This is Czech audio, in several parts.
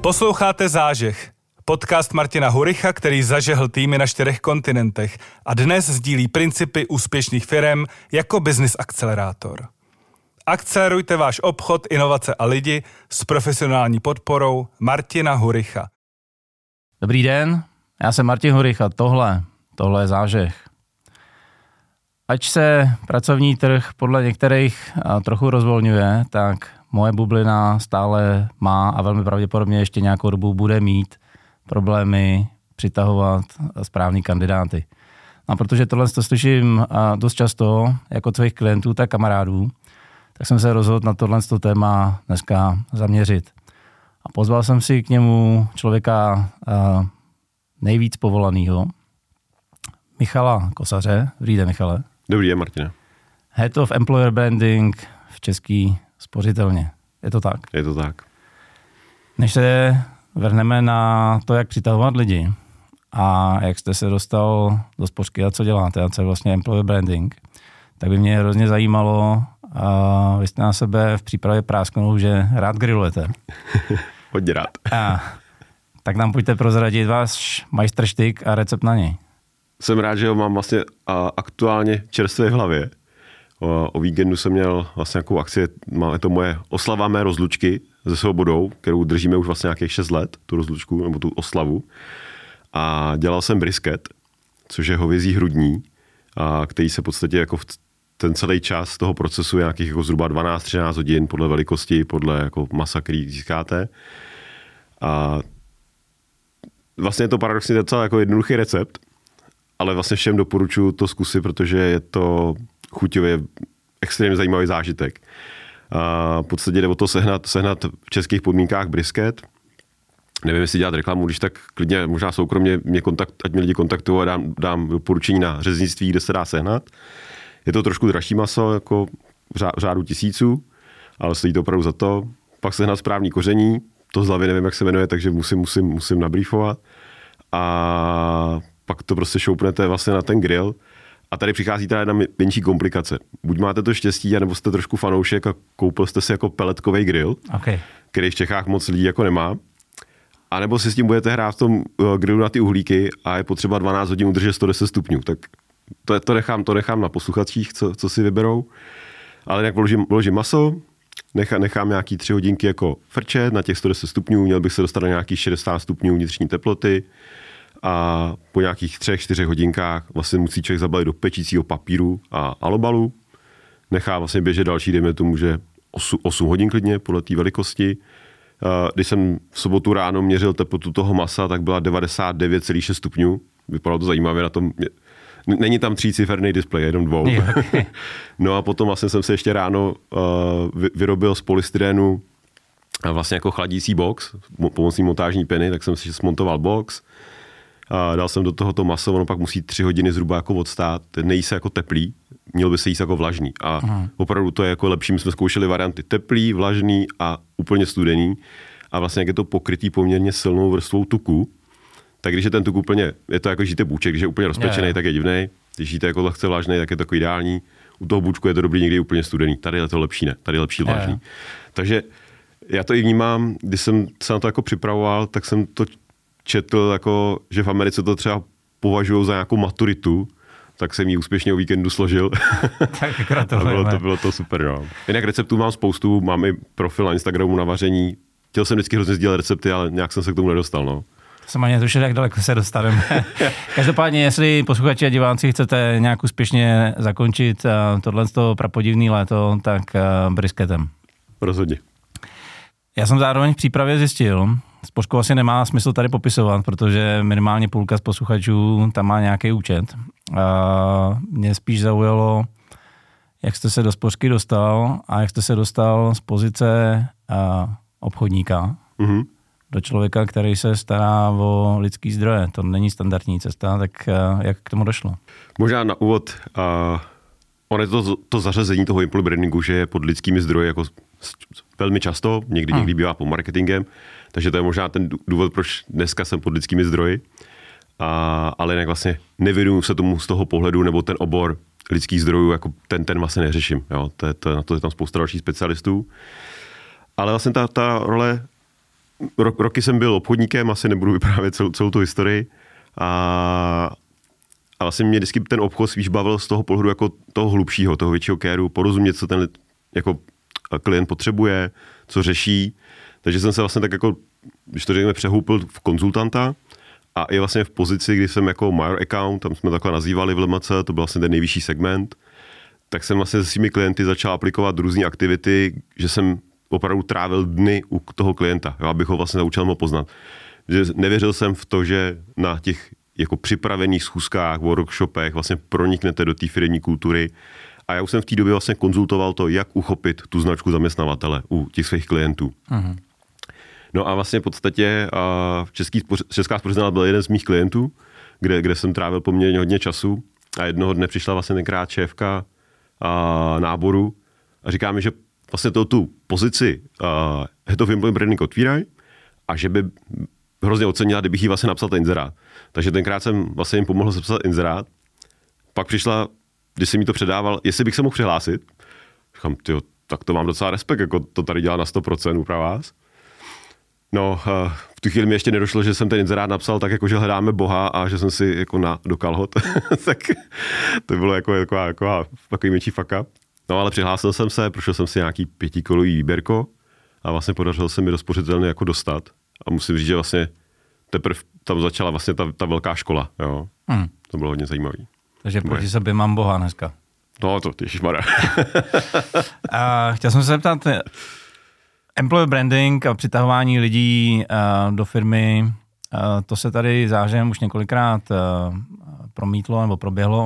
Posloucháte Zážeh, podcast Martina Huricha, který zažehl týmy na čtyřech kontinentech a dnes sdílí principy úspěšných firm jako business akcelerátor. Akcelerujte váš obchod, inovace a lidi s profesionální podporou Martina Huricha. Dobrý den, já jsem Martin Huricha, tohle, tohle je Zážeh. Ač se pracovní trh podle některých trochu rozvolňuje, tak moje bublina stále má a velmi pravděpodobně ještě nějakou dobu bude mít problémy přitahovat správný kandidáty. A protože tohle to slyším dost často, jako svých klientů, tak kamarádů, tak jsem se rozhodl na tohle téma dneska zaměřit. A pozval jsem si k němu člověka nejvíc povolaného, Michala Kosaře. Dobrý den, Michale. Dobrý den, Martina. Head of Employer Branding v Český spořitelně. Je to tak? Je to tak. Než se vrhneme na to, jak přitahovat lidi a jak jste se dostal do spořky a co děláte a co je vlastně employer branding, tak by mě hrozně zajímalo, a vy jste na sebe v přípravě prásknul, že rád grillujete. Hodně rád. A, tak nám pojďte prozradit váš majstrštyk a recept na něj. Jsem rád, že ho mám vlastně aktuálně čerstvě v hlavě. O, víkendu jsem měl vlastně nějakou akci, máme to moje oslava mé rozlučky se svobodou, kterou držíme už vlastně nějakých 6 let, tu rozlučku nebo tu oslavu. A dělal jsem brisket, což je hovězí hrudní, a který se v podstatě jako v ten celý čas toho procesu je nějakých jako zhruba 12-13 hodin podle velikosti, podle jako masa, který získáte. A vlastně je to paradoxně docela jako jednoduchý recept, ale vlastně všem doporučuji to zkusit, protože je to chuťově extrémně zajímavý zážitek. A v podstatě jde o to sehnat, sehnat v českých podmínkách brisket. Nevím, jestli dělat reklamu, když tak klidně možná soukromně mě kontakt, ať mě lidi kontaktují a dám, dám doporučení na řeznictví, kde se dá sehnat. Je to trošku dražší maso, jako v řádu tisíců, ale stojí to opravdu za to. Pak sehnat správný koření, to z hlavy nevím, jak se jmenuje, takže musím, musím, musím nabrýfovat. A pak to prostě šoupnete vlastně na ten grill a tady přichází ta jedna menší komplikace. Buď máte to štěstí, anebo jste trošku fanoušek a koupil jste si jako peletkový grill, okay. který v Čechách moc lidí jako nemá. A nebo si s tím budete hrát v tom eh, grillu na ty uhlíky a je potřeba 12 hodin udržet 110 stupňů. Tak to, to, nechám, to nechám na posluchačích, co, co si vyberou. Ale jak vložím, vložím maso, nechám, nechám nějaký 3 hodinky jako frče na těch 110 stupňů, měl bych se dostat na nějakých 60 stupňů vnitřní teploty a po nějakých třech, čtyřech hodinkách vlastně musí člověk zabalit do pečícího papíru a alobalu. Nechá vlastně běžet další, dejme tomu, že 8, 8 hodin klidně podle té velikosti. Když jsem v sobotu ráno měřil teplotu toho masa, tak byla 99,6 stupňů. Vypadalo to zajímavě na tom. Není tam tříciferný displej, jenom dvou. no a potom vlastně jsem se ještě ráno uh, vyrobil z polystyrenu vlastně jako chladící box pomocí montážní peny, tak jsem si smontoval box, a dal jsem do toho to maso, ono pak musí tři hodiny zhruba jako odstát, nejí se jako teplý, měl by se jíst jako vlažný. A Aha. opravdu to je jako lepší, my jsme zkoušeli varianty teplý, vlažný a úplně studený. A vlastně jak je to pokrytý poměrně silnou vrstvou tuku, tak když je ten tuk úplně, je to jako, jíte bůček, když je úplně rozpečený, je, je. tak je divný. Když jíte jako lehce vlažný, tak je to jako ideální. U toho bůčku je to dobrý, někdy úplně studený. Tady je to lepší, ne? Tady je lepší vlažný. Je. Takže já to i vnímám, když jsem se na to jako připravoval, tak jsem to četl, jako, že v Americe to třeba považují za nějakou maturitu, tak jsem ji úspěšně o víkendu složil. tak gratulujeme. bylo, to, bylo to super. No. Jinak receptů mám spoustu, mám i profil na Instagramu na vaření. Chtěl jsem vždycky hrozně sdílet recepty, ale nějak jsem se k tomu nedostal. No. Jsem ani netušil, jak daleko se dostaneme. Každopádně, jestli posluchači a diváci chcete nějak úspěšně zakončit uh, tohle prapodivný léto, tak uh, brisketem. Rozhodně. Já jsem zároveň v přípravě zjistil, Spořku asi nemá smysl tady popisovat, protože minimálně půlka z posluchačů tam má nějaký účet. A mě spíš zaujalo, jak jste se do spořky dostal a jak jste se dostal z pozice a, obchodníka mm-hmm. do člověka, který se stará o lidský zdroje. To není standardní cesta, tak a, jak k tomu došlo? Možná na úvod, uh, on je to, to zařazení toho employee brandingu, že je pod lidskými zdroji jako velmi často, někdy, hmm. někdy bývá pod marketingem, takže to je možná ten důvod, proč dneska jsem pod lidskými zdroji. A, ale jinak vlastně nevěnuju se tomu z toho pohledu, nebo ten obor lidských zdrojů, jako ten, ten vlastně neřeším. Jo? To, to, na to je tam spousta dalších specialistů. Ale vlastně ta, ta role rok, roky jsem byl obchodníkem, asi nebudu vyprávět celou, celou tu historii. A, a vlastně mě vždycky ten obchod spíš bavil z toho pohledu jako toho hlubšího, toho většího kéru, porozumět, co ten jako klient potřebuje, co řeší. Takže jsem se vlastně tak jako, když to řekněme, přehoupil v konzultanta a i vlastně v pozici, kdy jsem jako major account, tam jsme takhle nazývali v LMC, to byl vlastně ten nejvyšší segment, tak jsem vlastně se svými klienty začal aplikovat různé aktivity, že jsem opravdu trávil dny u toho klienta, jo, abych ho vlastně naučil ho poznat. Že nevěřil jsem v to, že na těch jako připravených schůzkách, workshopech vlastně proniknete do té firmní kultury. A já už jsem v té době vlastně konzultoval to, jak uchopit tu značku zaměstnavatele u těch svých klientů. Uh-huh. No a vlastně v podstatě a Český, Česká spořitelna byl jeden z mých klientů, kde, kde jsem trávil poměrně hodně času a jednoho dne přišla vlastně tenkrát šéfka a, náboru a říká mi, že vlastně to tu pozici uh, Head of Employee Branding otvírají a že by hrozně ocenila, kdybych jí vlastně napsal ten inzerát. Takže tenkrát jsem vlastně jim pomohl sepsat inzerát. Pak přišla, když jsem mi to předával, jestli bych se mohl přihlásit. Říkám, tyjo, tak to mám docela respekt, jako to tady dělá na 100% pro vás. No, uh, v tu chvíli mi ještě nedošlo, že jsem ten inzerát napsal tak, jako že hledáme Boha a že jsem si jako na, do kalhot. tak to bylo jako, jako, jako takový menší fuck up. No ale přihlásil jsem se, prošel jsem si nějaký pětikolový výběrko a vlastně podařilo se mi do jako dostat. A musím říct, že vlastně teprve tam začala vlastně ta, ta velká škola. Jo. Hmm. To bylo hodně zajímavé. Takže proti sobě mám Boha dneska. No to, ježišmarja. a chtěl jsem se zeptat, employer branding a přitahování lidí uh, do firmy, uh, to se tady zážem už několikrát uh, promítlo nebo proběhlo.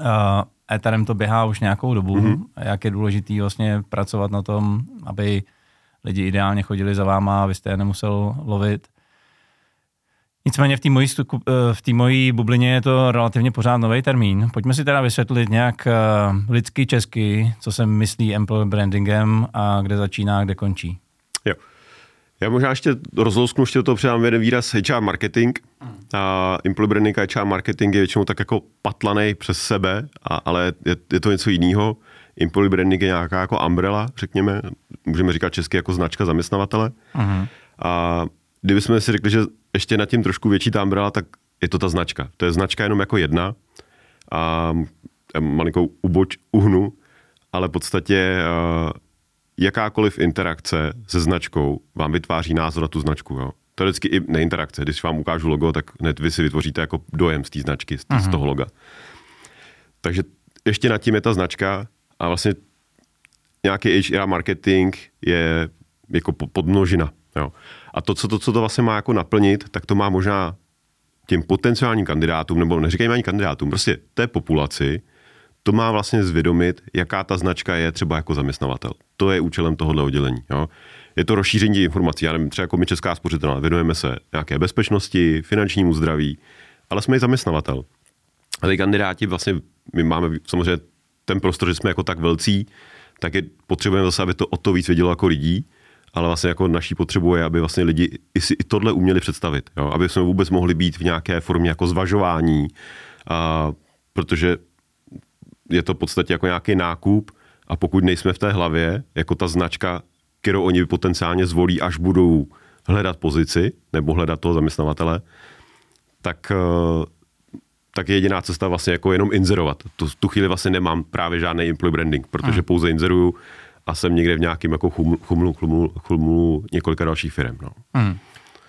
Uh, Etherem to běhá už nějakou dobu. Mm-hmm. Jak je důležitý vlastně pracovat na tom, aby lidi ideálně chodili za váma a vy jste je nemusel lovit. Nicméně v té mojí, v té mojí bublině je to relativně pořád nový termín. Pojďme si teda vysvětlit nějak eh, lidsky, česky, co se myslí employer brandingem a kde začíná, kde končí. Jo. Já možná ještě rozlousknu, ještě to přidám jeden výraz HR marketing. A employer branding a HR marketing je většinou tak jako patlaný přes sebe, a, ale je, je, to něco jiného. Employer branding je nějaká jako umbrella, řekněme, můžeme říkat česky jako značka zaměstnavatele. Uh-huh. A kdybychom si řekli, že ještě nad tím trošku větší ta umbrella, tak je to ta značka. To je značka jenom jako jedna a malinkou uboč uhnu, ale v podstatě jakákoliv interakce se značkou vám vytváří názor na tu značku. Jo. To je vždycky i neinterakce. Když vám ukážu logo, tak hned vy si vytvoříte jako dojem z té značky, z, z toho loga. Takže ještě nad tím je ta značka a vlastně nějaký HR marketing je jako podmnožina. Jo. A to co, to, co to vlastně má jako naplnit, tak to má možná těm potenciálním kandidátům, nebo neříkejme ani kandidátům, prostě té populaci, to má vlastně zvědomit, jaká ta značka je třeba jako zaměstnavatel. To je účelem tohohle oddělení. Jo. Je to rozšíření informací. Já nevím, třeba jako my Česká spořitelná, věnujeme se nějaké bezpečnosti, finančnímu zdraví, ale jsme i zaměstnavatel. A ty kandidáti vlastně, my máme samozřejmě ten prostor, že jsme jako tak velcí, tak je, potřebujeme zase, aby to o to víc vědělo jako lidí, ale vlastně jako naší potřebu je, aby vlastně lidi i si i tohle uměli představit, jo? aby jsme vůbec mohli být v nějaké formě jako zvažování, a, protože je to v podstatě jako nějaký nákup a pokud nejsme v té hlavě, jako ta značka, kterou oni potenciálně zvolí, až budou hledat pozici nebo hledat toho zaměstnavatele, tak, eh, tak je jediná cesta vlastně jako jenom inzerovat. Tu, tu chvíli vlastně nemám právě žádný employee branding, protože pouze inzeruju a jsem někde v nějakém jako chumlu, chumlu, chumlu, chumlu několika dalších firm. No. Hmm.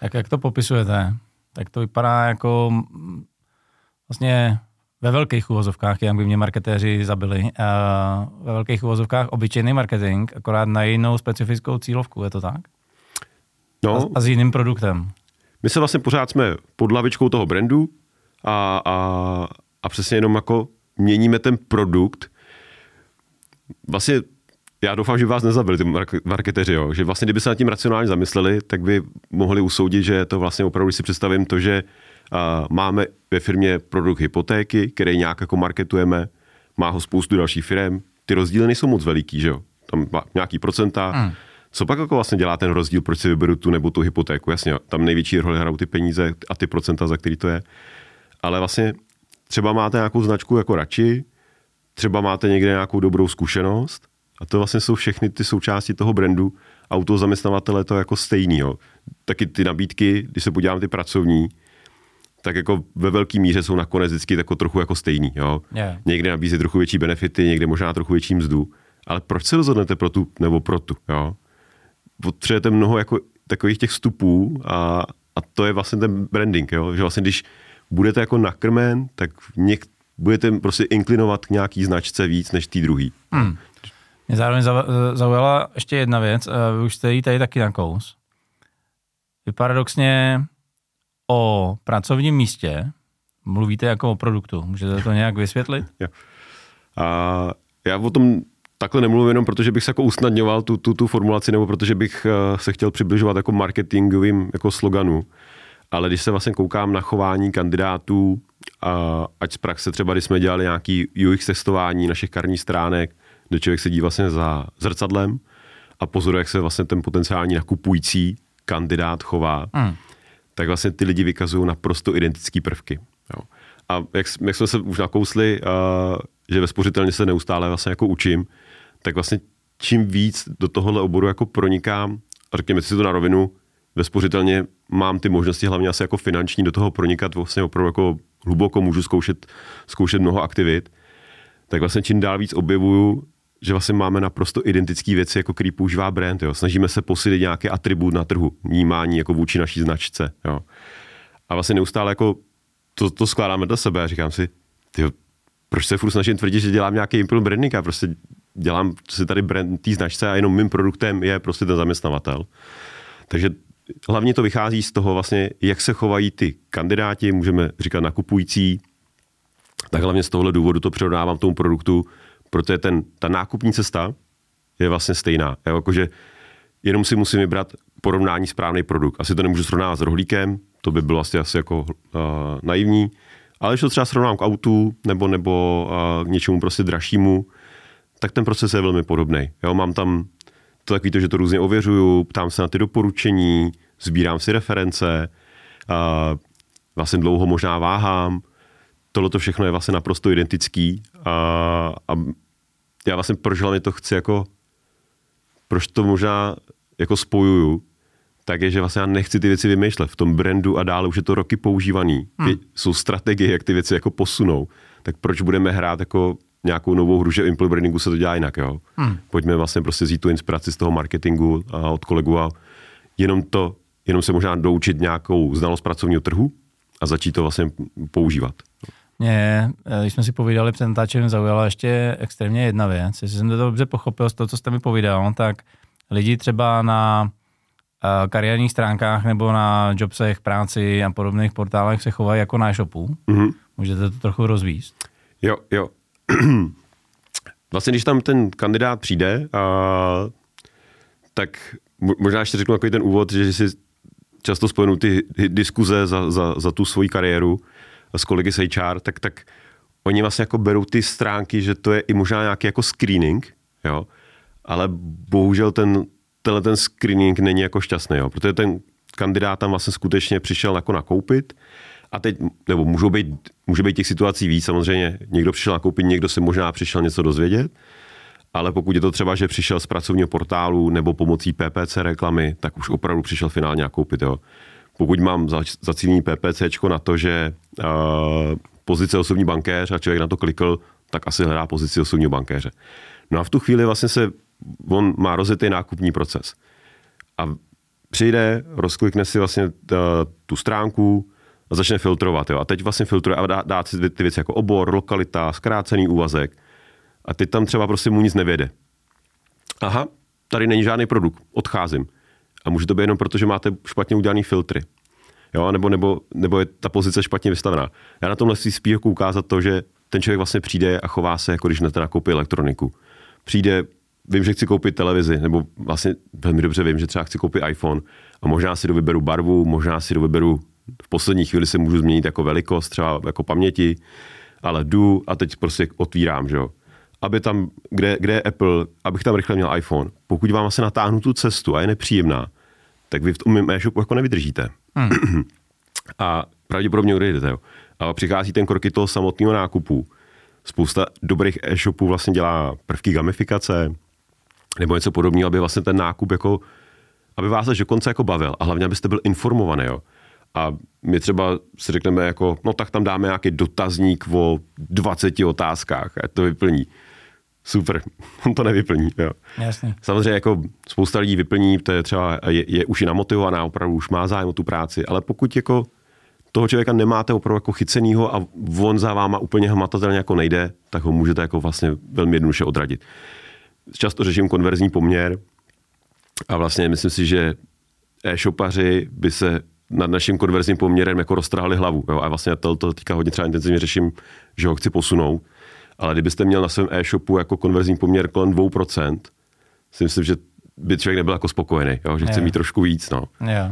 Jak, jak to popisujete? Tak to vypadá jako vlastně ve velkých uvozovkách, jak by mě marketéři zabili, uh, ve velkých uvozovkách obyčejný marketing, akorát na jinou specifickou cílovku, je to tak? No, a, a s jiným produktem. My se vlastně pořád jsme pod lavičkou toho brandu a, a, a přesně jenom jako měníme ten produkt. Vlastně já doufám, že vás nezabili ty marketeři, jo. že vlastně kdyby se nad tím racionálně zamysleli, tak by mohli usoudit, že to vlastně opravdu, když si představím to, že uh, máme ve firmě produkt hypotéky, který nějak jako marketujeme, má ho spoustu dalších firm, ty rozdíly nejsou moc veliký, že jo? Tam má nějaký procenta. Hmm. Co pak jako vlastně dělá ten rozdíl, proč si vyberu tu nebo tu hypotéku? Jasně, tam největší roli hrajou ty peníze a ty procenta, za který to je. Ale vlastně třeba máte nějakou značku jako radši, třeba máte někde nějakou dobrou zkušenost a to vlastně jsou všechny ty součásti toho brandu a u toho zaměstnavatele to jako stejný. Jo. Taky ty nabídky, když se podívám ty pracovní, tak jako ve velké míře jsou nakonec vždycky jako trochu jako stejný. Jo. Yeah. Někde nabízí trochu větší benefity, někde možná trochu větší mzdu. Ale proč se rozhodnete pro tu nebo pro tu? Jo? Potřebujete mnoho jako takových těch vstupů a, a to je vlastně ten branding, jo? že vlastně když budete jako nakrmen, tak něk, budete prostě inklinovat k nějaký značce víc než tý druhý. Hmm. Mě zároveň zaujala ještě jedna věc, vy už jste jí tady taky na kous. Vy paradoxně o pracovním místě mluvíte jako o produktu. Můžete to nějak vysvětlit? A já o tom takhle nemluvím jenom protože bych se jako usnadňoval tu, tu, tu formulaci nebo protože bych eh, se chtěl přibližovat jako marketingovým jako sloganu. Ale když se vlastně koukám na chování kandidátů, ať z praxe třeba, když jsme dělali nějaký UX testování našich karních stránek, kde člověk sedí vlastně za zrcadlem a pozoruje, jak se vlastně ten potenciální nakupující kandidát chová, mm. tak vlastně ty lidi vykazují naprosto identické prvky. Jo. A jak, jak jsme se už nakousli, uh, že ve se neustále vlastně jako učím, tak vlastně čím víc do tohohle oboru jako pronikám, a řekněme si to na rovinu, ve mám ty možnosti hlavně asi jako finanční do toho pronikat vlastně opravdu jako hluboko můžu zkoušet, zkoušet mnoho aktivit, tak vlastně čím dál víc objevuju, že vlastně máme naprosto identické věci, jako který používá brand. Jo. Snažíme se posílit nějaký atribut na trhu, vnímání jako vůči naší značce. Jo. A vlastně neustále jako to, to skládáme do sebe a říkám si, tyjo, proč se furt snažím tvrdit, že dělám nějaký impulse branding a prostě dělám si tady brand té značce a jenom mým produktem je prostě ten zaměstnavatel. Takže hlavně to vychází z toho vlastně, jak se chovají ty kandidáti, můžeme říkat nakupující, tak hlavně z tohohle důvodu to přirovnávám tomu produktu, protože ten, ta nákupní cesta je vlastně stejná. Jo, jakože jenom si musím vybrat porovnání správný produkt. Asi to nemůžu srovnávat s rohlíkem, to by bylo vlastně asi jako uh, naivní, ale když to třeba srovnám k autu nebo, nebo uh, k něčemu prostě dražšímu, tak ten proces je velmi podobný. Jo, mám tam to takový to, že to různě ověřuju, ptám se na ty doporučení, sbírám si reference, uh, vlastně dlouho možná váhám. Tohle to všechno je vlastně naprosto identický a, a já vlastně proč hlavně to chci jako, proč to možná jako spojuju, tak je, že vlastně já nechci ty věci vymýšlet. V tom brandu a dále už je to roky používaný. Hmm. Jsou strategie, jak ty věci jako posunou. Tak proč budeme hrát jako nějakou novou hru, že Impel brandingu se to dělá jinak. Jo? Hmm. Pojďme vlastně prostě vzít tu inspiraci z toho marketingu a od kolegu a jenom to, jenom se možná doučit nějakou znalost pracovního trhu a začít to vlastně používat. Mě, eh, když jsme si povídali před natáčením, zaujala ještě extrémně jedna věc. Jestli jsem to dobře pochopil z toho, co jste mi povídal, tak lidi třeba na Eh, kariérních stránkách nebo na jobsech, práci a podobných portálech se chovají jako na e-shopu. Mm-hmm. Můžete to trochu rozvíst? Jo, jo. vlastně, když tam ten kandidát přijde, a, tak možná ještě řeknu takový ten úvod, že si často spojenu ty diskuze za, za, za tu svoji kariéru s kolegy z HR, tak, tak oni vlastně jako berou ty stránky, že to je i možná nějaký jako screening, jo, ale bohužel ten tenhle ten screening není jako šťastný, jo, protože ten kandidát tam vlastně skutečně přišel jako nakoupit a teď, nebo můžou být, může být těch situací víc, samozřejmě někdo přišel nakoupit, někdo se možná přišel něco dozvědět, ale pokud je to třeba, že přišel z pracovního portálu nebo pomocí PPC reklamy, tak už opravdu přišel finálně nakoupit. Jo. Pokud mám zacílení PPC na to, že uh, pozice osobní bankéř a člověk na to klikl, tak asi hledá pozici osobního bankéře. No a v tu chvíli vlastně se on má rozjetý nákupní proces. A přijde, rozklikne si vlastně tu stránku a začne filtrovat. Jo. A teď vlastně filtruje a dá, dá si ty věci jako obor, lokalita, zkrácený úvazek. A teď tam třeba prostě mu nic nevěde. Aha, tady není žádný produkt, odcházím. A může to být jenom proto, že máte špatně udělaný filtry. Jo, nebo, nebo, nebo je ta pozice špatně vystavená. Já na tomhle si spíš jako ukázat to, že ten člověk vlastně přijde a chová se, jako když na nakoupí elektroniku. Přijde, vím, že chci koupit televizi, nebo vlastně velmi dobře vím, že třeba chci koupit iPhone a možná si dovyberu barvu, možná si dovyberu v poslední chvíli se můžu změnit jako velikost, třeba jako paměti, ale jdu a teď prostě otvírám, že jo. Aby tam, kde, kde je Apple, abych tam rychle měl iPhone. Pokud vám asi natáhnu tu cestu a je nepříjemná, tak vy v tom e-shopu jako nevydržíte. Hmm. a pravděpodobně odejdete. Jo. A přichází ten kroky toho samotného nákupu. Spousta dobrých e-shopů vlastně dělá prvky gamifikace, nebo něco podobného, aby vlastně ten nákup jako aby vás až dokonce jako bavil a hlavně, abyste byl informovaný, jo. A my třeba si řekneme jako, no tak tam dáme nějaký dotazník o 20 otázkách a to vyplní. Super, on to nevyplní. Jo. Jasně. Samozřejmě jako spousta lidí vyplní, to je třeba, je, je už i namotivovaná, opravdu už má zájem o tu práci, ale pokud jako toho člověka nemáte opravdu jako chycenýho a on za váma úplně hmatatelně jako nejde, tak ho můžete jako vlastně velmi jednoduše odradit. Často řeším konverzní poměr a vlastně myslím si, že e-shopaři by se nad naším konverzním poměrem jako roztrhali hlavu. Jo? A vlastně to, to teďka hodně třeba intenzivně řeším, že ho chci posunout. Ale kdybyste měl na svém e-shopu jako konverzní poměr kolem 2%, si myslím, že by člověk nebyl jako spokojený, jo? že chce Jo. mít trošku víc. No. Jo.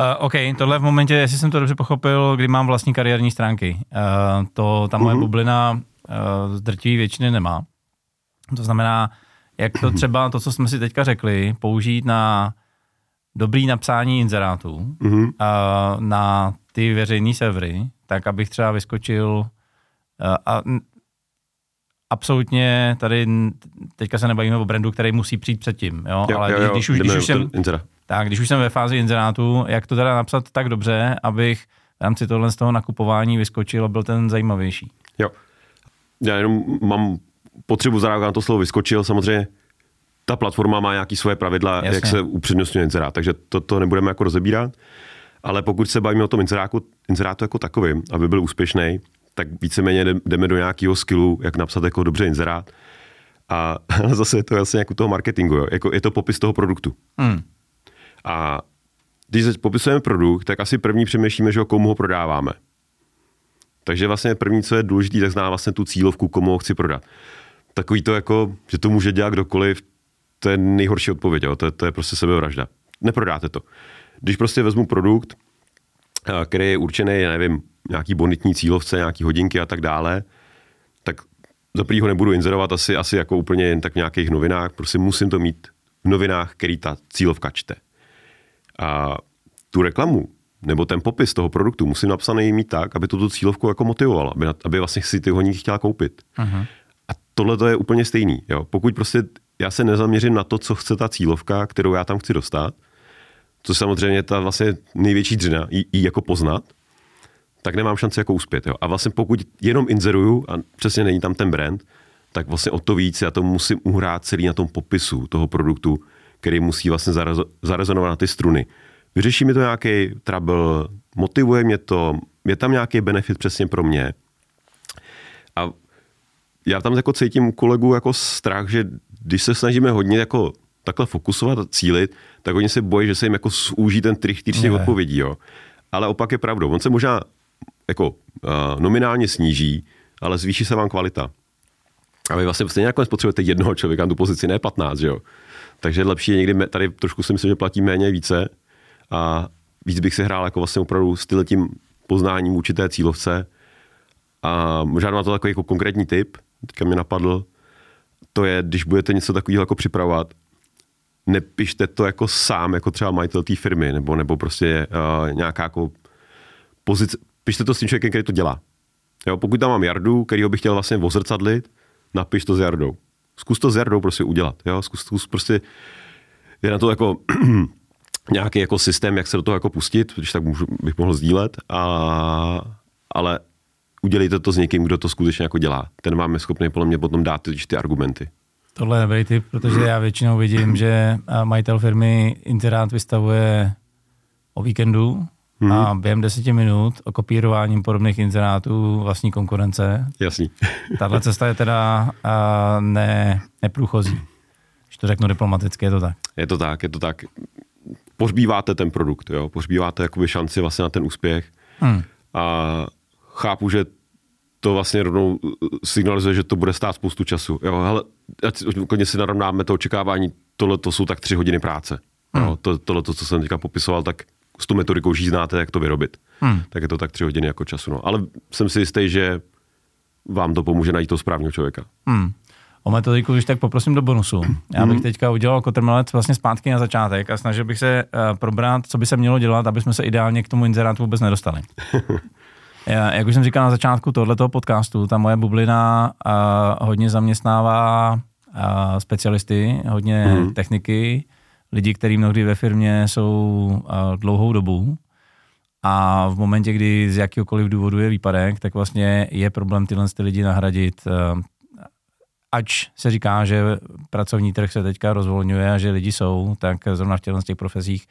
Uh, OK, tohle v momentě, jestli jsem to dobře pochopil, kdy mám vlastní kariérní stránky. Uh, to ta moje Mhm. bublina uh, z drtivé většiny nemá. To znamená, jak to třeba, to, co jsme si teďka řekli, použít na dobrý napsání inzerátů, Mhm. uh, na ty veřejné servery, tak abych třeba vyskočil uh, a absolutně tady teďka se nebavíme o brandu, který musí přijít předtím, jo, ale když, když už, když už jsem, tak, když už jsem ve fázi inzerátu, jak to teda napsat tak dobře, abych v rámci tohle z toho nakupování vyskočil a byl ten zajímavější. Jo. Já jenom mám potřebu zareagovat na to slovo vyskočil. Samozřejmě ta platforma má nějaké svoje pravidla, Jasně. Jasně. jak se upřednostňuje inzerát, takže to, to nebudeme jako rozebírat. Ale pokud se bavíme o tom inzeráku, inzerátu jako takovým, aby byl úspěšný, tak víceméně jdem- jdeme do nějakého skillu, jak napsat jako dobře inzerát. A zase je to vlastně jako toho marketingu, jo. Jako je to popis toho produktu. Hmm. A když popisujeme produkt, tak asi první přemýšlíme, že ho komu ho prodáváme. Takže vlastně první, co je důležité, tak zná vlastně tu cílovku, komu ho chci prodat. Takový to jako, že to může dělat kdokoliv, to je nejhorší odpověď, jo? To, je, to je prostě sebevražda. Neprodáte to. Když prostě vezmu produkt, a, který je určený, já nevím, nějaký bonitní cílovce, nějaký hodinky a tak dále, tak za prvý ho nebudu inzerovat asi, asi jako úplně jen tak v nějakých novinách, prostě musím to mít v novinách, který ta cílovka čte. A tu reklamu nebo ten popis toho produktu musím napsaný mít tak, aby to tu cílovku jako motivoval, aby, aby vlastně si ty hodinky chtěla koupit. Uh-huh. A tohle to je úplně stejný. Jo? Pokud prostě já se nezaměřím na to, co chce ta cílovka, kterou já tam chci dostat, co samozřejmě je ta vlastně největší dřina, jí jako poznat, tak nemám šanci jako uspět. Jo? A vlastně pokud jenom inzeruju a přesně není tam ten brand, tak vlastně o to víc já to musím uhrát celý na tom popisu toho produktu, který musí vlastně zarezo- zarezonovat na ty struny. Vyřeší mi to nějaký trouble, motivuje mě to, je tam nějaký benefit přesně pro mě. A já tam jako cítím u kolegů jako strach, že když se snažíme hodně jako takhle fokusovat a cílit, tak oni se bojí, že se jim jako zúží ten trichtýř těch odpovědí. Jo. Ale opak je pravdou. On se možná jako uh, nominálně sníží, ale zvýší se vám kvalita. A vy vlastně stejně nakonec potřebujete jednoho člověka na tu pozici, ne 15, že jo. Takže lepší je někdy, tady trošku si myslím, že platí méně více a víc bych si hrál jako vlastně opravdu s tím poznáním určité cílovce a možná má to takový jako konkrétní tip, teďka mě napadl, to je, když budete něco takového jako připravovat, nepište to jako sám, jako třeba majitel té firmy, nebo, nebo prostě uh, nějaká jako pozice, pište to s tím člověkem, který to dělá. Jo, pokud tam mám Jardu, který bych chtěl vlastně ozrcadlit, napiš to s Jardou. Zkus to s Jardou prostě udělat. Jo? Zkus, zkus prostě, je na to jako nějaký jako systém, jak se do toho jako pustit, když tak můžu, bych mohl sdílet, a, ale udělejte to s někým, kdo to skutečně jako dělá. Ten vám je schopný podle mě potom dát ty, ty argumenty. Tohle je dobrý tip, protože já většinou vidím, že majitel firmy inzerát vystavuje o víkendu Mhm. a během deseti minut o kopírováním podobných inzerátů vlastní konkurence. Jasný. Tahle cesta je teda a, ne, neprůchozí. Když to řeknu diplomaticky, je to tak. Je to tak, je to tak. Pohřbíváte ten produkt, jo? pohřbíváte jakoby šanci vlastně na ten úspěch. Hmm. A chápu, že to vlastně rovnou uh, signalizuje, že to bude stát spoustu času. Jo, hele, ať si- klidně si narovnáme to očekávání, tohle to jsou tak tři hodiny práce. Jo, to, tohle, to, co jsem teďka popisoval, tak s tou metodikou už znáte, jak to vyrobit. Hmm. Tak je to tak tři hodiny jako času. No. Ale jsem si jistý, že vám to pomůže najít toho správného člověka. Hmm. O metodiku, když tak poprosím do bonusu. Já bych teďka udělal kotrmelec vlastně zpátky na začátek a snažil bych se uh, probrat, co by se mělo dělat, aby jsme se ideálně k tomu inzerátu vůbec nedostali. Já, jak už jsem říkal na začátku tohoto podcastu, ta moje bublina uh, hodně zaměstnává uh, specialisty, hodně Mhm. techniky, lidi, kteří mnohdy ve firmě jsou dlouhou dobu a v momentě, kdy z jakýkoliv důvodu je výpadek, tak vlastně je problém tyhle ty lidi nahradit ač se říká, že pracovní trh se teďka rozvolňuje a že lidi jsou, tak zrovna v těchto těch profesích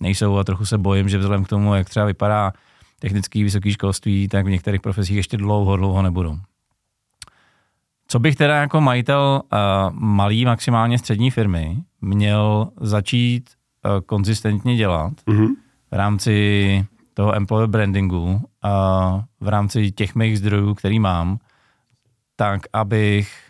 nejsou a trochu se bojím, že vzhledem k tomu, jak třeba vypadá technický vysoké školství, tak v některých profesích ještě dlouho, dlouho nebudou. Co bych teda jako majitel uh, malý, maximálně střední firmy měl začít uh, konzistentně dělat mm-hmm. v rámci toho employer brandingu a uh, v rámci těch mých zdrojů, který mám, tak abych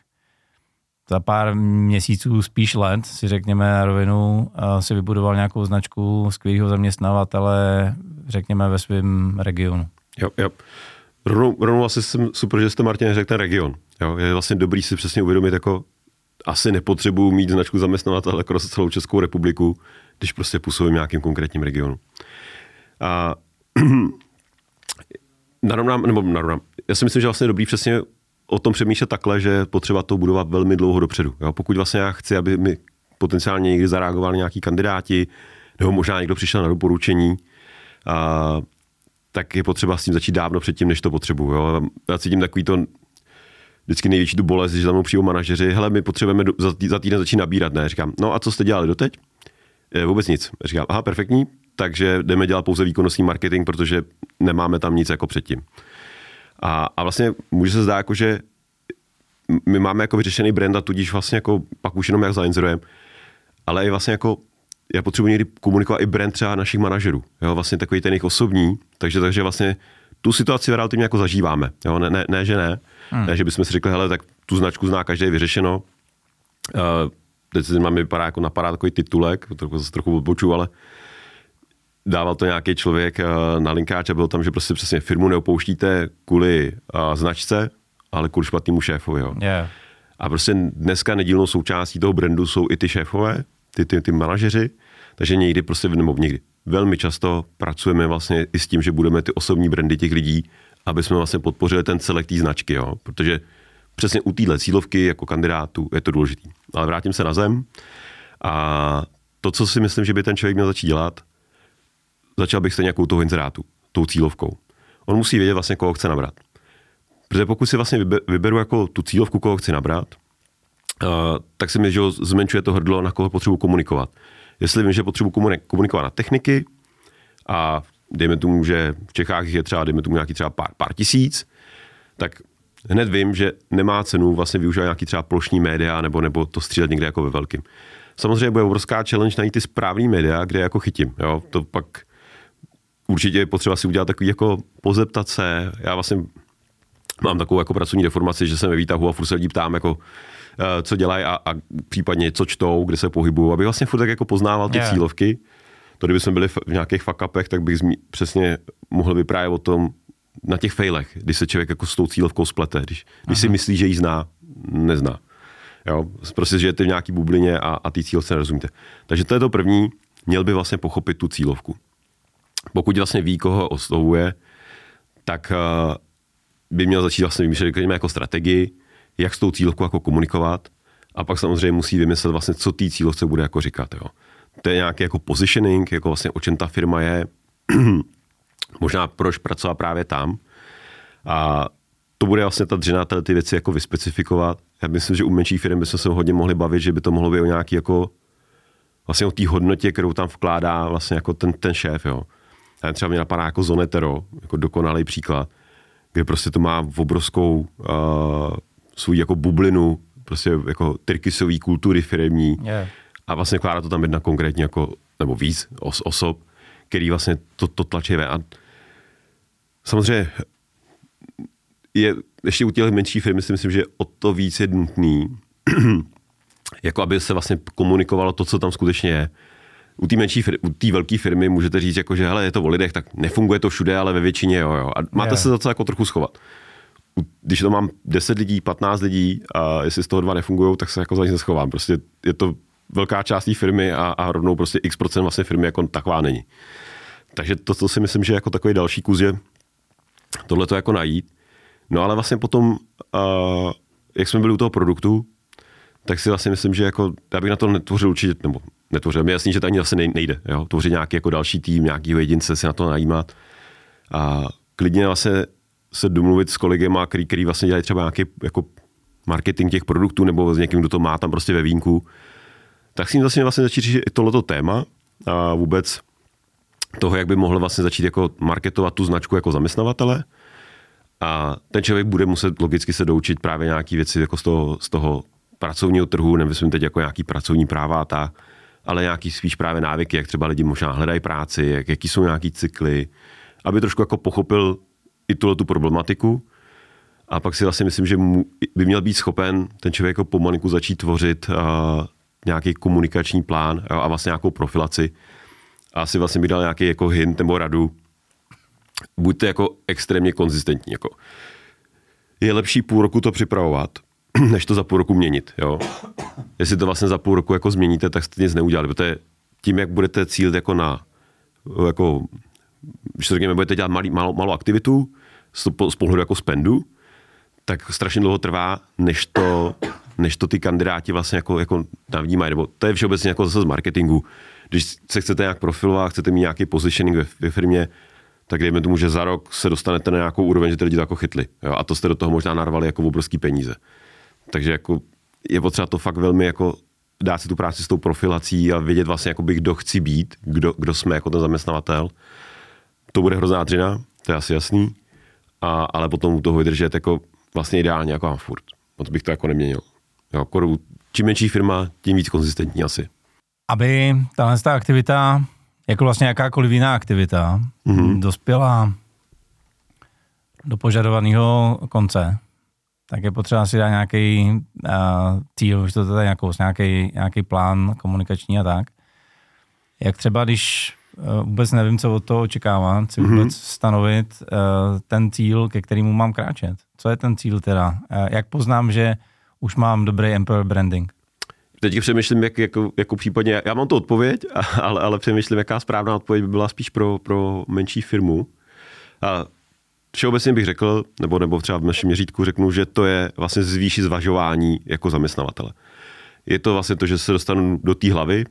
za pár měsíců, spíš let, si řekněme na rovinu, si vybudoval nějakou značku skvělého zaměstnavatele, řekněme, ve svém regionu. Jo, jo. Rovnou, rovnou asi jsem super, že jste Martin řekl ten region. Jo, je vlastně dobrý si přesně uvědomit, jako asi nepotřebuji mít značku zaměstnavatele jako celou Českou republiku, když prostě působím v nějakým konkrétním regionu. A narovnám, nebo narovnám, já si myslím, že vlastně je dobrý přesně o tom přemýšlet takhle, že potřeba to budovat velmi dlouho dopředu. Jo? Pokud vlastně já chci, aby mi potenciálně někdy zareagovali nějaký kandidáti, nebo možná někdo přišel na doporučení, a, tak je potřeba s tím začít dávno předtím, než to potřebuju. Jo? Já cítím takový to vždycky největší tu bolest, že za mnou přijou manažeři, hele, my potřebujeme za, tý, za týden začít nabírat, ne? Říkám, no a co jste dělali doteď? Je, vůbec nic. Říkám, aha, perfektní, takže jdeme dělat pouze výkonnostní marketing, protože nemáme tam nic jako předtím. A, a vlastně může se zdát, jako, že my máme jako vyřešený brand a tudíž vlastně jako pak už jenom jak zainzerujeme, ale i vlastně jako já potřebuji někdy komunikovat i brand třeba našich manažerů, jo, vlastně takový ten jejich osobní, takže, takže vlastně tu situaci relativně jako zažíváme, jo, ne, ne, ne že ne, hmm. ne, že bychom si řekli, hele, tak tu značku zná každý vyřešeno, uh, teď si máme vypadá jako napadá takový titulek, trochu, zase trochu odboču, ale dával to nějaký člověk eh, na linkáč a byl tam, že prostě přesně firmu neopouštíte kvůli uh, značce, ale kvůli špatnému šéfovi. Jo. Yeah. A prostě dneska nedílnou součástí toho brandu jsou i ty šéfové, ty, ty, ty manažeři, takže někdy prostě, nebo někdy, velmi často pracujeme vlastně i s tím, že budeme ty osobní brandy těch lidí, aby jsme vlastně podpořili ten celek té značky, jo. protože přesně u téhle cílovky jako kandidátu je to důležité. Ale vrátím se na zem a to, co si myslím, že by ten člověk měl začít dělat, začal bych se nějakou toho inzerátu, tou cílovkou. On musí vědět vlastně, koho chce nabrat. Protože pokud si vlastně vyberu jako tu cílovku, koho chci nabrat, uh, tak si mi, že zmenšuje to hrdlo, na koho potřebuji komunikovat. Jestli vím, že potřebuji komunikovat na techniky a dejme tomu, že v Čechách je třeba, dejme tomu nějaký třeba pár, pár tisíc, tak hned vím, že nemá cenu vlastně využívat nějaký třeba plošní média nebo, nebo to střílet někde jako ve velkým. Samozřejmě bude obrovská challenge najít ty správný média, kde jako chytím. Jo? To pak určitě je potřeba si udělat takový jako pozeptat se. Já vlastně mám takovou jako pracovní deformaci, že jsem ve výtahu a furt se lidí ptám, jako, eh, co dělají a, a, případně co čtou, kde se pohybují, aby vlastně furt tak jako poznával ty yeah. cílovky. To, kdyby jsme byli v nějakých fakapech, tak bych zmi, přesně mohl vyprávět o tom na těch failech, kdy se člověk jako s tou cílovkou splete, když, když si myslí, že ji zná, nezná. Jo? Prostě žijete v nějaký bublině a, a ty cílovce nerozumíte. Takže to je to první, měl by vlastně pochopit tu cílovku pokud vlastně ví, koho oslovuje, tak eh, by měl začít vlastně vymýšlet jako strategii, jak s tou cílovkou jako komunikovat a pak samozřejmě musí vymyslet vlastně, co tý cílovce bude jako říkat. Jo. To je nějaký jako positioning, jako vlastně o čem ta firma je, možná proč pracovat právě tam. A to bude vlastně ta dřina ty věci jako vyspecifikovat. Já myslím, že u menších firm bychom se hodně mohli bavit, že by to mohlo být o nějaký jako vlastně o té hodnotě, kterou tam vkládá vlastně jako ten, ten šéf. Jo. A třeba mě napadá jako Zonetero, jako dokonalý příklad, kde prostě to má v obrovskou uh, svůj jako bublinu, prostě jako tyrkisový kultury firmní yeah. A vlastně kládá to tam jedna konkrétně jako, nebo víc os, osob, který vlastně to, to tlačí A samozřejmě je ještě u těch menších firm si myslím, že o to víc je nutný, jako aby se vlastně komunikovalo to, co tam skutečně je u té menší, u té velké firmy můžete říct, jako, že hele, je to o lidech, tak nefunguje to všude, ale ve většině jo. jo. A máte yeah. se za to jako trochu schovat. Když to mám 10 lidí, 15 lidí a jestli z toho dva nefungují, tak se jako za nic neschovám. Prostě je to velká část té firmy a, a rovnou prostě x procent vlastně firmy jako taková není. Takže to, to si myslím, že jako takový další kus je tohle to jako najít. No ale vlastně potom, uh, jak jsme byli u toho produktu, tak si vlastně myslím, že jako, já bych na to netvořil určitě, nebo netvořil. Mě jasný, že to ani zase nejde. Jo? Tvořit nějaký jako další tým, nějaký jedince si na to najímat. A klidně vlastně se domluvit s kolegema, který, který vlastně dělají třeba nějaký jako marketing těch produktů nebo s někým, kdo to má tam prostě ve vínku, tak s ním vlastně, vlastně začít řešit i tohleto téma a vůbec toho, jak by mohl vlastně začít jako marketovat tu značku jako zaměstnavatele. A ten člověk bude muset logicky se doučit právě nějaké věci jako z toho, z toho pracovního trhu, nemyslím teď jako nějaký pracovní práva ta, ale nějaký spíš právě návyky, jak třeba lidi možná hledají práci, jak, jaký jsou nějaký cykly, aby trošku jako pochopil i tuhle tu problematiku. A pak si vlastně myslím, že by měl být schopen ten člověk jako pomalinku začít tvořit uh, nějaký komunikační plán a vlastně nějakou profilaci. A asi vlastně by dal nějaký jako hint nebo radu. Buďte jako extrémně konzistentní. Jako. Je lepší půl roku to připravovat, než to za půl roku měnit. Jo? Jestli to vlastně za půl roku jako změníte, tak jste nic neudělali. Protože tím, jak budete cílit jako na jako, to řekněme, budete dělat malý, malou, malou aktivitu z, z pohledu jako spendu, tak strašně dlouho trvá, než to, než to ty kandidáti vlastně jako, jako navnímají. Nebo to je všeobecně jako zase z marketingu. Když se chcete nějak profilovat, chcete mít nějaký positioning ve, ve firmě, tak dejme tomu, že za rok se dostanete na nějakou úroveň, že ty lidi to jako chytli. Jo? A to jste do toho možná narvali jako obrovský peníze. Takže jako je potřeba to fakt velmi jako dát si tu práci s tou profilací a vědět vlastně, jako by, kdo chci být, kdo, kdo jsme jako ten zaměstnavatel. To bude hrozná dřina, to je asi jasný, a, ale potom u toho vydržet jako vlastně ideálně jako furt. Moc bych to jako neměnil. Jo, čím menší firma, tím víc konzistentní asi. Aby tahle ta aktivita, jako vlastně jakákoliv jiná aktivita, mm-hmm. dospěla do požadovaného konce, tak je potřeba si dát nějaký uh, cíl, už to tady nějakou, nějaký, nějaký plán komunikační a tak. Jak třeba, když uh, vůbec nevím, co od toho očekávám, si mm-hmm. vůbec stanovit uh, ten cíl, ke kterému mám kráčet. Co je ten cíl teda? Uh, jak poznám, že už mám dobrý employer branding? Teď přemýšlím, jak, jako, jako případně, já mám tu odpověď, ale, ale přemýšlím, jaká správná odpověď by byla spíš pro, pro menší firmu. A všeobecně bych řekl, nebo, nebo třeba v našem měřítku řeknu, že to je vlastně zvýšit zvažování jako zaměstnavatele. Je to vlastně to, že se dostanu do té hlavy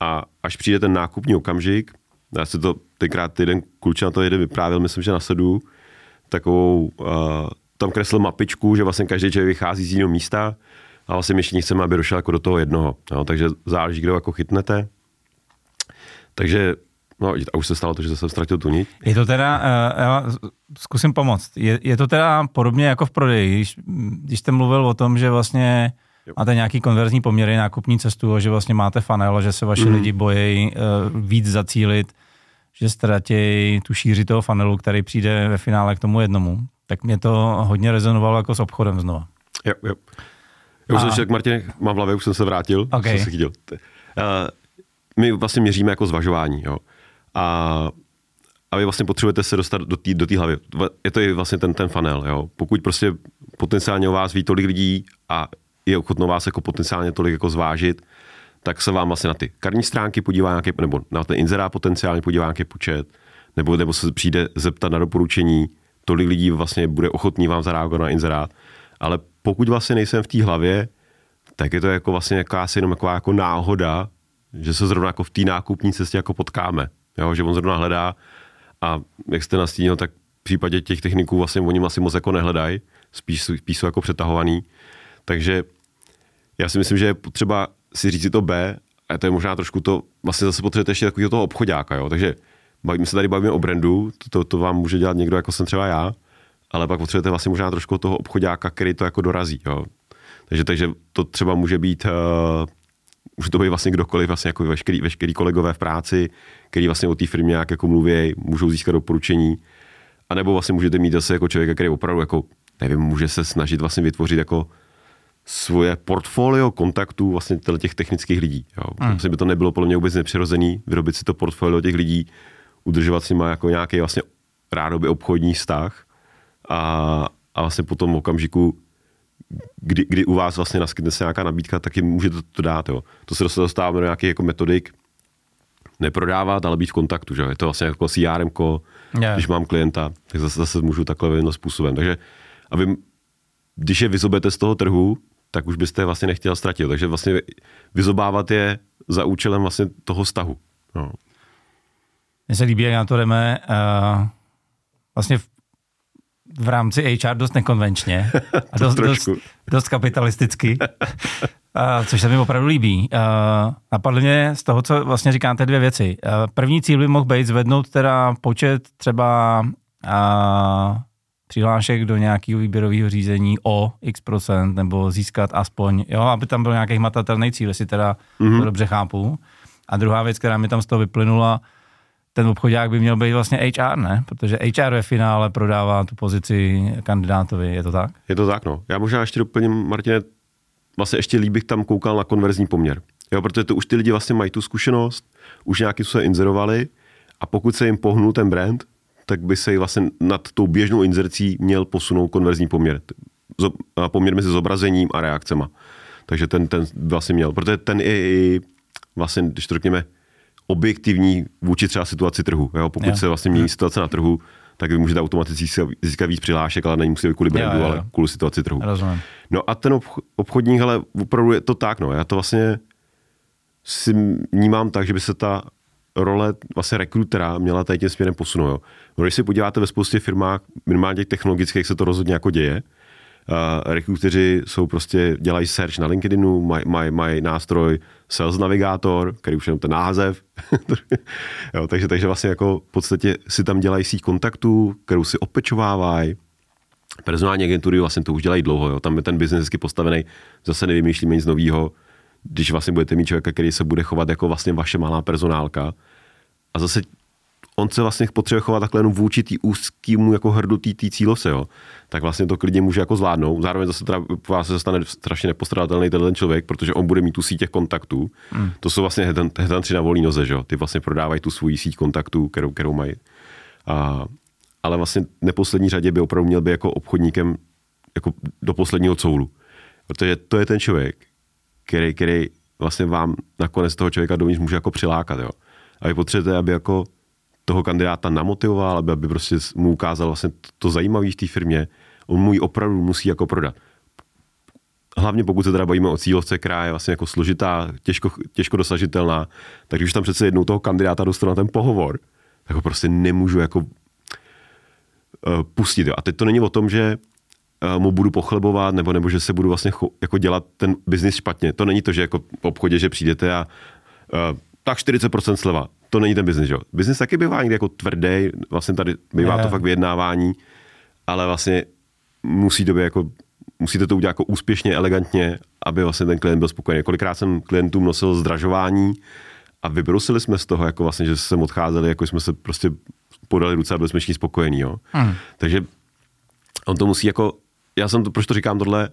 a až přijde ten nákupní okamžik, já se to tenkrát jeden kluč na to jeden vyprávěl, myslím, že na sedu, takovou, uh, tam kreslil mapičku, že vlastně každý člověk vychází z jiného místa a vlastně my všichni chceme, aby došel jako do toho jednoho. Jo? Takže záleží, kdo jako chytnete. Takže No a už se stalo to, že jsem ztratil tu niť. Je to teda, uh, já zkusím pomoct, je, je to teda podobně jako v prodeji, když, když jste mluvil o tom, že vlastně jo. máte nějaký konverzní poměry, nákupní cestu, že vlastně máte funnel, že se vaši mm. lidi bojí uh, víc zacílit, že ztratí tu šíři toho funnelu, který přijde ve finále k tomu jednomu. Tak mě to hodně rezonovalo jako s obchodem znova. Jo, jo. Já už a... jsem Martin, mám v hlavě, už jsem se vrátil, okay. jsem se chytil. Uh, my vlastně měříme jako zvažování. Jo a, a vy vlastně potřebujete se dostat do té do hlavy. Je to i vlastně ten, ten funnel. Jo? Pokud prostě potenciálně o vás ví tolik lidí a je ochotno vás jako potenciálně tolik jako zvážit, tak se vám vlastně na ty karní stránky podívá nějaký, nebo na ten inzerát potenciálně podívá nějaký počet, nebo, nebo se přijde zeptat na doporučení, tolik lidí vlastně bude ochotný vám zareagovat na inzerát, ale pokud vlastně nejsem v té hlavě, tak je to jako vlastně jakási jenom jako, jako náhoda, že se zrovna jako v té nákupní cestě jako potkáme jo, že on zrovna hledá a jak jste nastínil, tak v případě těch techniků vlastně oni asi moc jako nehledají, spíš, spíš jsou jako přetahovaný. Takže já si myslím, že je potřeba si říct si to B, a to je možná trošku to, vlastně zase potřebujete ještě takového toho obchodáka, jo. Takže bavíme se tady bavíme o brandu, to, to, to, vám může dělat někdo, jako jsem třeba já, ale pak potřebujete vlastně možná trošku toho obchodáka, který to jako dorazí, jo. Takže, takže to třeba může být uh, může to být vlastně kdokoliv, vlastně jako veškerý, veškerý kolegové v práci, který vlastně o té firmě nějak jako mluví, můžou získat doporučení. A nebo vlastně můžete mít zase jako člověka, který opravdu jako, nevím, může se snažit vlastně vytvořit jako svoje portfolio kontaktů vlastně těch technických lidí. Jo. Hmm. Vlastně by to nebylo podle mě vůbec nepřirozený, vyrobit si to portfolio těch lidí, udržovat s nimi jako nějaký vlastně rádoby obchodní vztah a, a vlastně potom v okamžiku kdy, kdy u vás vlastně naskytne se nějaká nabídka, tak jim můžete to dát. Jo. To se dostáváme do nějakých jako metodik, neprodávat, ale být v kontaktu. Že? Je to vlastně jako CRM, yeah. když mám klienta, tak zase, zase můžu takhle jedno způsobem. Takže a vy, když je vyzobete z toho trhu, tak už byste je vlastně nechtěl ztratit. Takže vlastně vyzobávat je za účelem vlastně toho vztahu. No. Mně se líbí, jak na to jdeme uh, vlastně v, v rámci HR dost nekonvenčně a dost, dost, dost kapitalisticky, uh, což se mi opravdu líbí. Uh, napadly mě z toho, co vlastně říkáte dvě věci. Uh, první cíl by mohl být zvednout teda počet třeba uh, přihlášek do nějakého výběrového řízení o x procent, nebo získat aspoň, jo, aby tam byl nějaký hmatatelný cíl, jestli teda mm-hmm. to dobře chápu. A druhá věc, která mi tam z toho vyplynula, ten obchodák by měl být vlastně HR, ne? Protože HR ve finále prodává tu pozici kandidátovi, je to tak? Je to tak, no. Já možná ještě doplním, Martine, vlastně ještě líp bych tam koukal na konverzní poměr. Jo, protože to už ty lidi vlastně mají tu zkušenost, už nějaký se inzerovali a pokud se jim pohnul ten brand, tak by se vlastně nad tou běžnou inzercí měl posunout konverzní poměr. Poměr mezi zobrazením a reakcema. Takže ten, ten vlastně měl, protože ten je i vlastně, když to řekněme, objektivní vůči třeba situaci trhu. Jo? Pokud jo. se vlastně mění situace na trhu, tak vy můžete automaticky získat víc přihlášek, ale není musí kvůli brandu, jo, jo, jo. ale kvůli situaci trhu. Rozumím. No a ten obchodník, ale opravdu je to tak, no. Já to vlastně si vnímám tak, že by se ta role vlastně rekrutera měla tady tím směrem posunout. Jo. No, když si podíváte ve spoustě firmách, minimálně těch technologických, se to rozhodně jako děje, rekruteři jsou prostě, dělají search na LinkedInu, mají maj, maj nástroj Sales Navigator, který už je ten název. jo, takže, takže vlastně jako v podstatě si tam dělají síť kontaktů, kterou si opečovávají. Personální agentury vlastně to už dělají dlouho, jo. tam je ten biznes postavený, zase nevymýšlíme nic nového, když vlastně budete mít člověka, který se bude chovat jako vlastně vaše malá personálka. A zase on se vlastně potřebuje chovat takhle jenom vůči tý úzkýmu jako hrdu tý, tý cílose, jo. tak vlastně to klidně může jako zvládnout. Zároveň zase teda vás se stane strašně nepostradatelný ten člověk, protože on bude mít tu síť těch kontaktů. Mm. To jsou vlastně headhuntři na volný noze, že jo. Ty vlastně prodávají tu svoji síť kontaktů, kterou, kterou mají. A, ale vlastně neposlední řadě by opravdu měl být jako obchodníkem jako do posledního coulu. Protože to je ten člověk, který, který vlastně vám nakonec toho člověka dovnitř může jako přilákat. Jo. A vy potřebujete, aby jako toho kandidáta namotivoval, aby, aby prostě mu ukázal vlastně to, zajímavé v té firmě. On mu ji opravdu musí jako prodat. Hlavně pokud se teda bavíme o cílovce, která je vlastně jako složitá, těžko, těžko dosažitelná, tak když tam přece jednou toho kandidáta dostanu na ten pohovor, tak ho prostě nemůžu jako uh, pustit. Jo. A teď to není o tom, že uh, mu budu pochlebovat, nebo, nebo že se budu vlastně cho, jako dělat ten biznis špatně. To není to, že jako v obchodě, že přijdete a uh, tak 40% sleva to není ten biznis, jo. Biznis taky bývá někdy jako tvrdý, vlastně tady bývá je. to fakt vyjednávání, ale vlastně musí to být jako, musíte to udělat jako úspěšně, elegantně, aby vlastně ten klient byl spokojený. Kolikrát jsem klientům nosil zdražování a vybrusili jsme z toho, jako vlastně, že jsme odcházeli, jako jsme se prostě podali ruce a byli jsme všichni spokojení, jo. Hmm. Takže on to musí jako, já jsem to, proč to říkám tohle,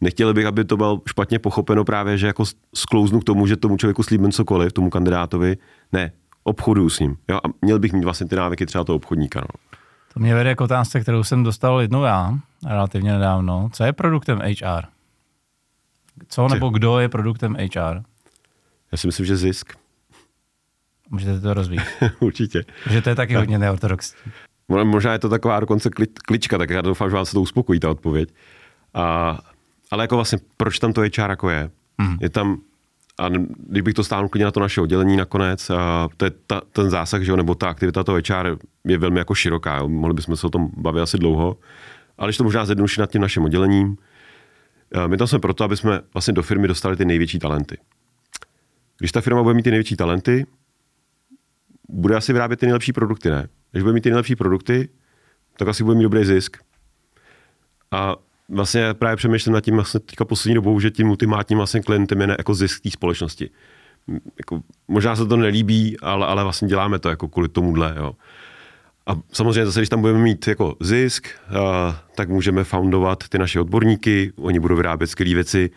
nechtěli bych, aby to bylo špatně pochopeno právě, že jako sklouznu k tomu, že tomu člověku slíbím cokoliv, tomu kandidátovi. Ne, obchodu s ním. Jo? A měl bych mít vlastně ty návyky třeba toho obchodníka. No. To mě vede k otázce, kterou jsem dostal jednou já, relativně nedávno. Co je produktem HR? Co nebo kdo je produktem HR? Já si myslím, že zisk. Můžete to rozvíjet. Určitě. Že to je taky hodně neortodoxní. Možná je to taková dokonce klička, tak já doufám, že vám se to uspokojí, ta odpověď. A, ale jako vlastně, proč tam to HR jako je? Mm. Je tam a kdybych to stáhnul klidně na to naše oddělení nakonec, a to je ta, ten zásah, že jo, nebo ta aktivita toho HR je velmi jako široká, jo. mohli bychom se o tom bavit asi dlouho, ale když to možná zjednodušit nad tím naším oddělením, my tam jsme proto, aby jsme vlastně do firmy dostali ty největší talenty. Když ta firma bude mít ty největší talenty, bude asi vyrábět ty nejlepší produkty, ne? Když bude mít ty nejlepší produkty, tak asi bude mít dobrý zisk. A vlastně právě přemýšlím nad tím vlastně teďka poslední dobou, že tím ultimátním vlastně klientem je jako zisk té společnosti. Jako, možná se to nelíbí, ale, ale vlastně děláme to jako kvůli tomuhle. Jo. A samozřejmě zase, když tam budeme mít jako zisk, uh, tak můžeme foundovat ty naše odborníky, oni budou vyrábět skvělé věci.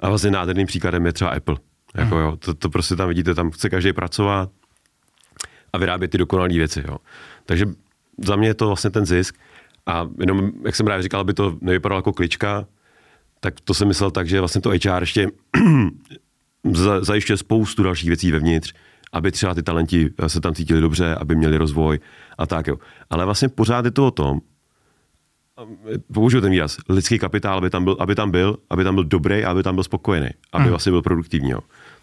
A vlastně nádherným příkladem je třeba Apple. Jako, jo, to, to prostě tam vidíte, tam chce každý pracovat a vyrábět ty dokonalé věci. Jo. Takže za mě je to vlastně ten zisk. A jenom, jak jsem právě říkal, aby to nevypadalo jako klička, tak to jsem myslel tak, že vlastně to HR ještě zajišťuje spoustu dalších věcí vevnitř, aby třeba ty talenti se tam cítili dobře, aby měli rozvoj a tak jo. Ale vlastně pořád je to o tom, použiju ten výraz, lidský kapitál, aby tam byl, aby tam byl, aby tam byl dobrý a aby tam byl spokojený, aby mm. vlastně byl produktivní. Jo.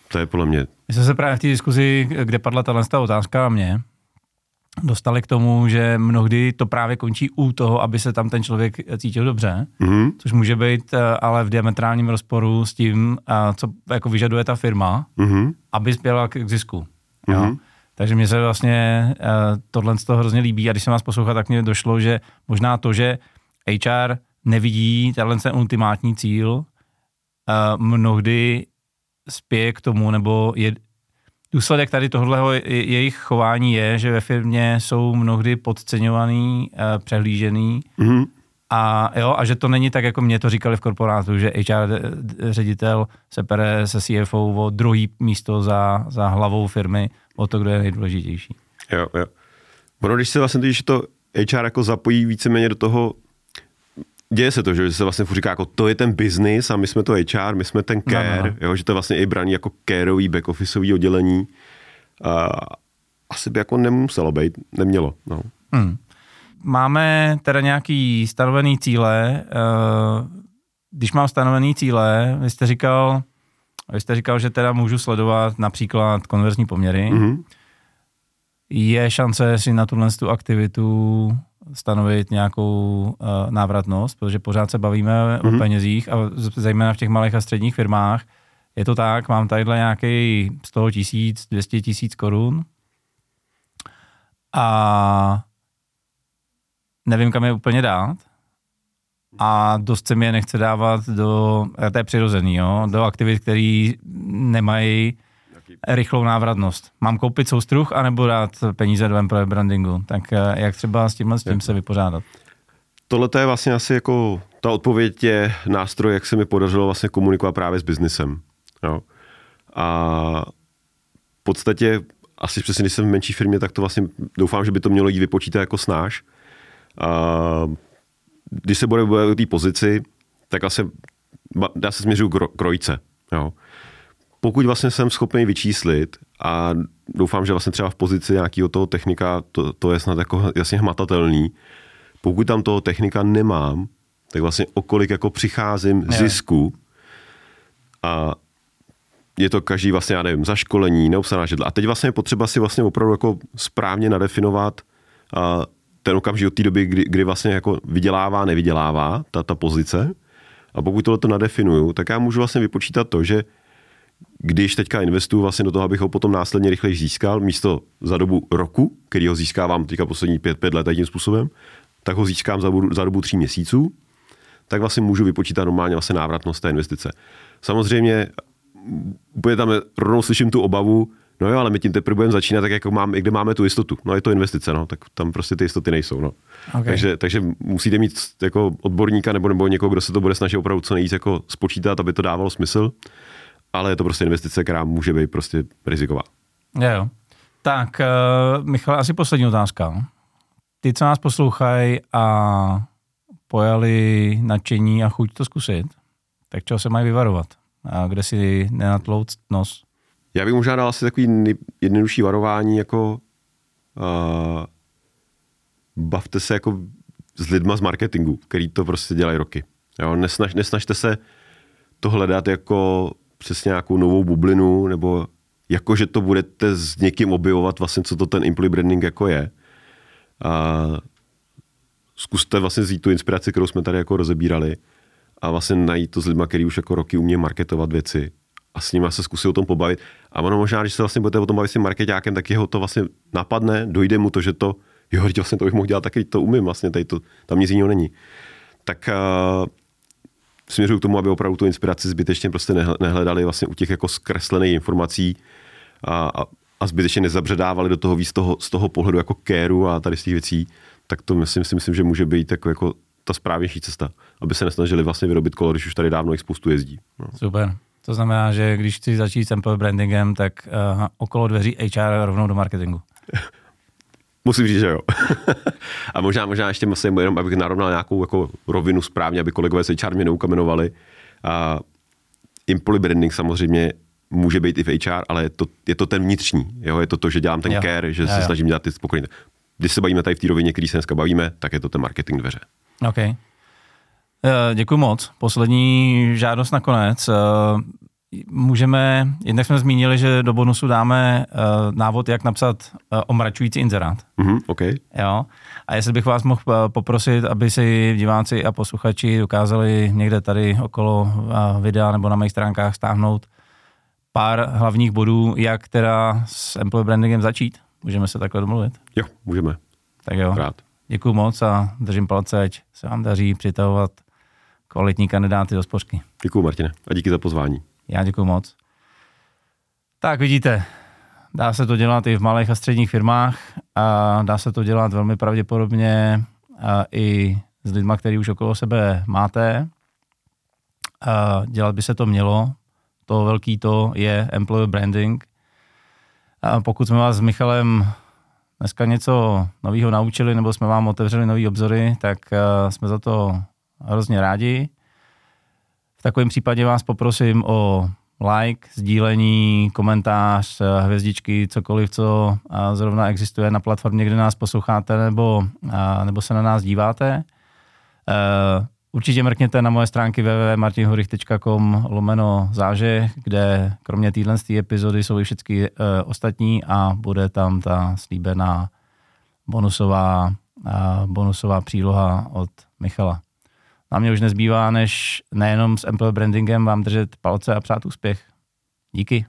To je podle mě... My jsme se právě v té diskuzi, kde padla ta otázka a mě, dostali k tomu, že mnohdy to právě končí u toho, aby se tam ten člověk cítil dobře, mm-hmm. což může být eh, ale v diametrálním rozporu s tím, eh, co jako vyžaduje ta firma, mm-hmm. aby spěla k zisku. Mm-hmm. Jo? Mhm. Takže mě se vlastně uh, tohle z toho hrozně líbí a když jsem vás poslouchal, tak mě došlo, že možná to, že HR nevidí tenhle ten ultimátní cíl, mnohdy spěje k tomu, nebo je, důsledek tady tohohle jejich chování je, že ve firmě jsou mnohdy podceňovaný, uh, přehlížený mm-hmm. a, jo, a že to není tak, jako mě to říkali v korporátu, že HR ředitel se pere se CFO o druhý místo za, za hlavou firmy, o to, kdo je nejdůležitější. Jo, jo. Ono, když se vlastně když to HR jako zapojí víceméně do toho, děje se to, že se vlastně říká, jako to je ten business a my jsme to HR, my jsme ten care, no, no. Jo, že to je vlastně i braný jako careový, back-officeový oddělení. A asi by jako nemuselo být, nemělo. No. Hmm. Máme teda nějaký stanovený cíle. Eh, když mám stanovený cíle, vy jste říkal, vy jste říkal, že teda můžu sledovat například konverzní poměry. Mm-hmm. Je šance si na tuhle tu aktivitu stanovit nějakou uh, návratnost, protože pořád se bavíme mm-hmm. o mhm. penězích a zejména v těch malých a středních firmách. Je to tak, mám tadyhle nějaký 100 tisíc, 200 tisíc korun a nevím, kam je úplně dát a dost se mi je nechce dávat do, to je přirozený, jo, do aktivit, které nemají rychlou návratnost. Mám koupit soustruh, anebo dát peníze do employer brandingu? Tak eh, jak třeba s tímhle s tím se vypořádat? Tohle je vlastně asi jako, ta odpověď je nástroj, jak se mi podařilo vlastně komunikovat právě s biznesem. Jo. A v podstatě asi přesně, když jsem v menší firmě, tak to vlastně doufám, že by to mělo jít vypočítat jako snáš. A když se bude o té pozici, tak asi já se směřuju k krojce. Jo. Pokud vlastně jsem schopný vyčíslit a doufám, že vlastně třeba v pozici nějakého toho technika to, to je snad jako jasně hmatatelný, pokud tam toho technika nemám, tak vlastně okolik jako přicházím je. zisku a je to každý vlastně, já nevím, zaškolení, neobsaná židla. A teď vlastně je potřeba si vlastně opravdu jako správně nadefinovat a ten okamžik od té doby, kdy, kdy vlastně jako vydělává, nevydělává ta, ta pozice. A pokud tohle to nadefinuju, tak já můžu vlastně vypočítat to, že když teďka investuju vlastně do toho, abych ho potom následně rychleji získal, místo za dobu roku, který ho získávám teďka poslední pět, pět let tím způsobem, tak ho získám za, za dobu tří měsíců, tak vlastně můžu vypočítat normálně vlastně návratnost té investice. Samozřejmě úplně tam rovnou slyším tu obavu, No jo, ale my tím teprve budeme začínat, tak jako máme, kde máme tu jistotu. No je to investice, no, tak tam prostě ty jistoty nejsou. No. Okay. Takže, takže, musíte mít jako odborníka nebo, nebo někoho, kdo se to bude snažit opravdu co nejvíc jako spočítat, aby to dávalo smysl. Ale je to prostě investice, která může být prostě riziková. Jo. Tak, uh, Michal, asi poslední otázka. Ty, co nás poslouchají a pojali nadšení a chuť to zkusit, tak čeho se mají vyvarovat? A kde si nenatlouct nos? Já bych možná dal asi takový jednodušší varování, jako uh, bavte se jako s lidma z marketingu, který to prostě dělají roky. Jo, nesnaž, nesnažte se to hledat jako přes nějakou novou bublinu, nebo jako, že to budete s někým objevovat vlastně, co to ten employee branding jako je. A zkuste vlastně vzít tu inspiraci, kterou jsme tady jako rozebírali a vlastně najít to s lidma, který už jako roky umí marketovat věci a s nimi se zkusí o tom pobavit. A ono možná, když se vlastně budete o tom bavit s tím marketákem, tak jeho to vlastně napadne, dojde mu to, že to, jo, vlastně to bych mohl dělat taky, to umím vlastně, tady to, tam nic jiného není. Tak uh, směřuju k tomu, aby opravdu tu inspiraci zbytečně prostě nehledali vlastně u těch jako zkreslených informací a, a, a zbytečně nezabředávali do toho víc z toho, z toho pohledu jako kéru a tady z těch věcí, tak to myslím, si myslím, že může být jako, jako ta správnější cesta, aby se nesnažili vlastně vyrobit kolo, když už tady dávno jich spoustu jezdí. No. Super. To znamená, že když chci začít s brandingem, tak uh, okolo dveří HR rovnou do marketingu. Musím říct, že jo. a možná, možná ještě musím jenom, abych narovnal nějakou jako rovinu správně, aby kolegové se HR mě neukamenovali. A employee branding samozřejmě může být i v HR, ale je to, je to ten vnitřní. Jo? Je to to, že dělám ten jo. care, že jo, se jo. snažím dělat ty spokojené. Když se bavíme tady v té rovině, který se dneska bavíme, tak je to ten marketing dveře. OK. Eh, děkuji moc. Poslední žádost nakonec. Eh, můžeme, jednak jsme zmínili, že do bonusu dáme uh, návod, jak napsat uh, omračující inzerát. Mhm, OK. Jo? A jestli bych vás mohl uh, poprosit, aby si diváci a posluchači dokázali někde tady okolo uh, videa nebo na mých stránkách stáhnout pár hlavních bodů, jak teda s employee brandingem začít. Můžeme se takhle domluvit? Jo, můžeme. Tak jo. Rád. Děkuji moc a držím palce, ať se vám daří přitahovat kvalitní kandidáty do spořky. Děkuji, Martine. A díky za pozvání. Já děkuji moc. Tak vidíte, dá se to dělat i v malých a středních firmách a dá se to dělat velmi pravděpodobně i s lidmi, který už okolo sebe máte. A dělat by se to mělo. To velký to je employer branding. A pokud jsme vás s Michalem dneska něco nového naučili nebo jsme vám otevřeli nové obzory, tak jsme za to hrozně rádi. V takovém případě vás poprosím o like, sdílení, komentář, hvězdičky, cokoliv, co zrovna existuje na platformě, kde nás posloucháte nebo, nebo se na nás díváte. Určitě mrkněte na moje stránky www.martinhurich.com lomeno záže, kde kromě téhle epizody jsou i všechny ostatní a bude tam ta slíbená bonusová, bonusová příloha od Michala. A mě už nezbývá, než nejenom s employer brandingem vám držet palce a přát úspěch. Díky.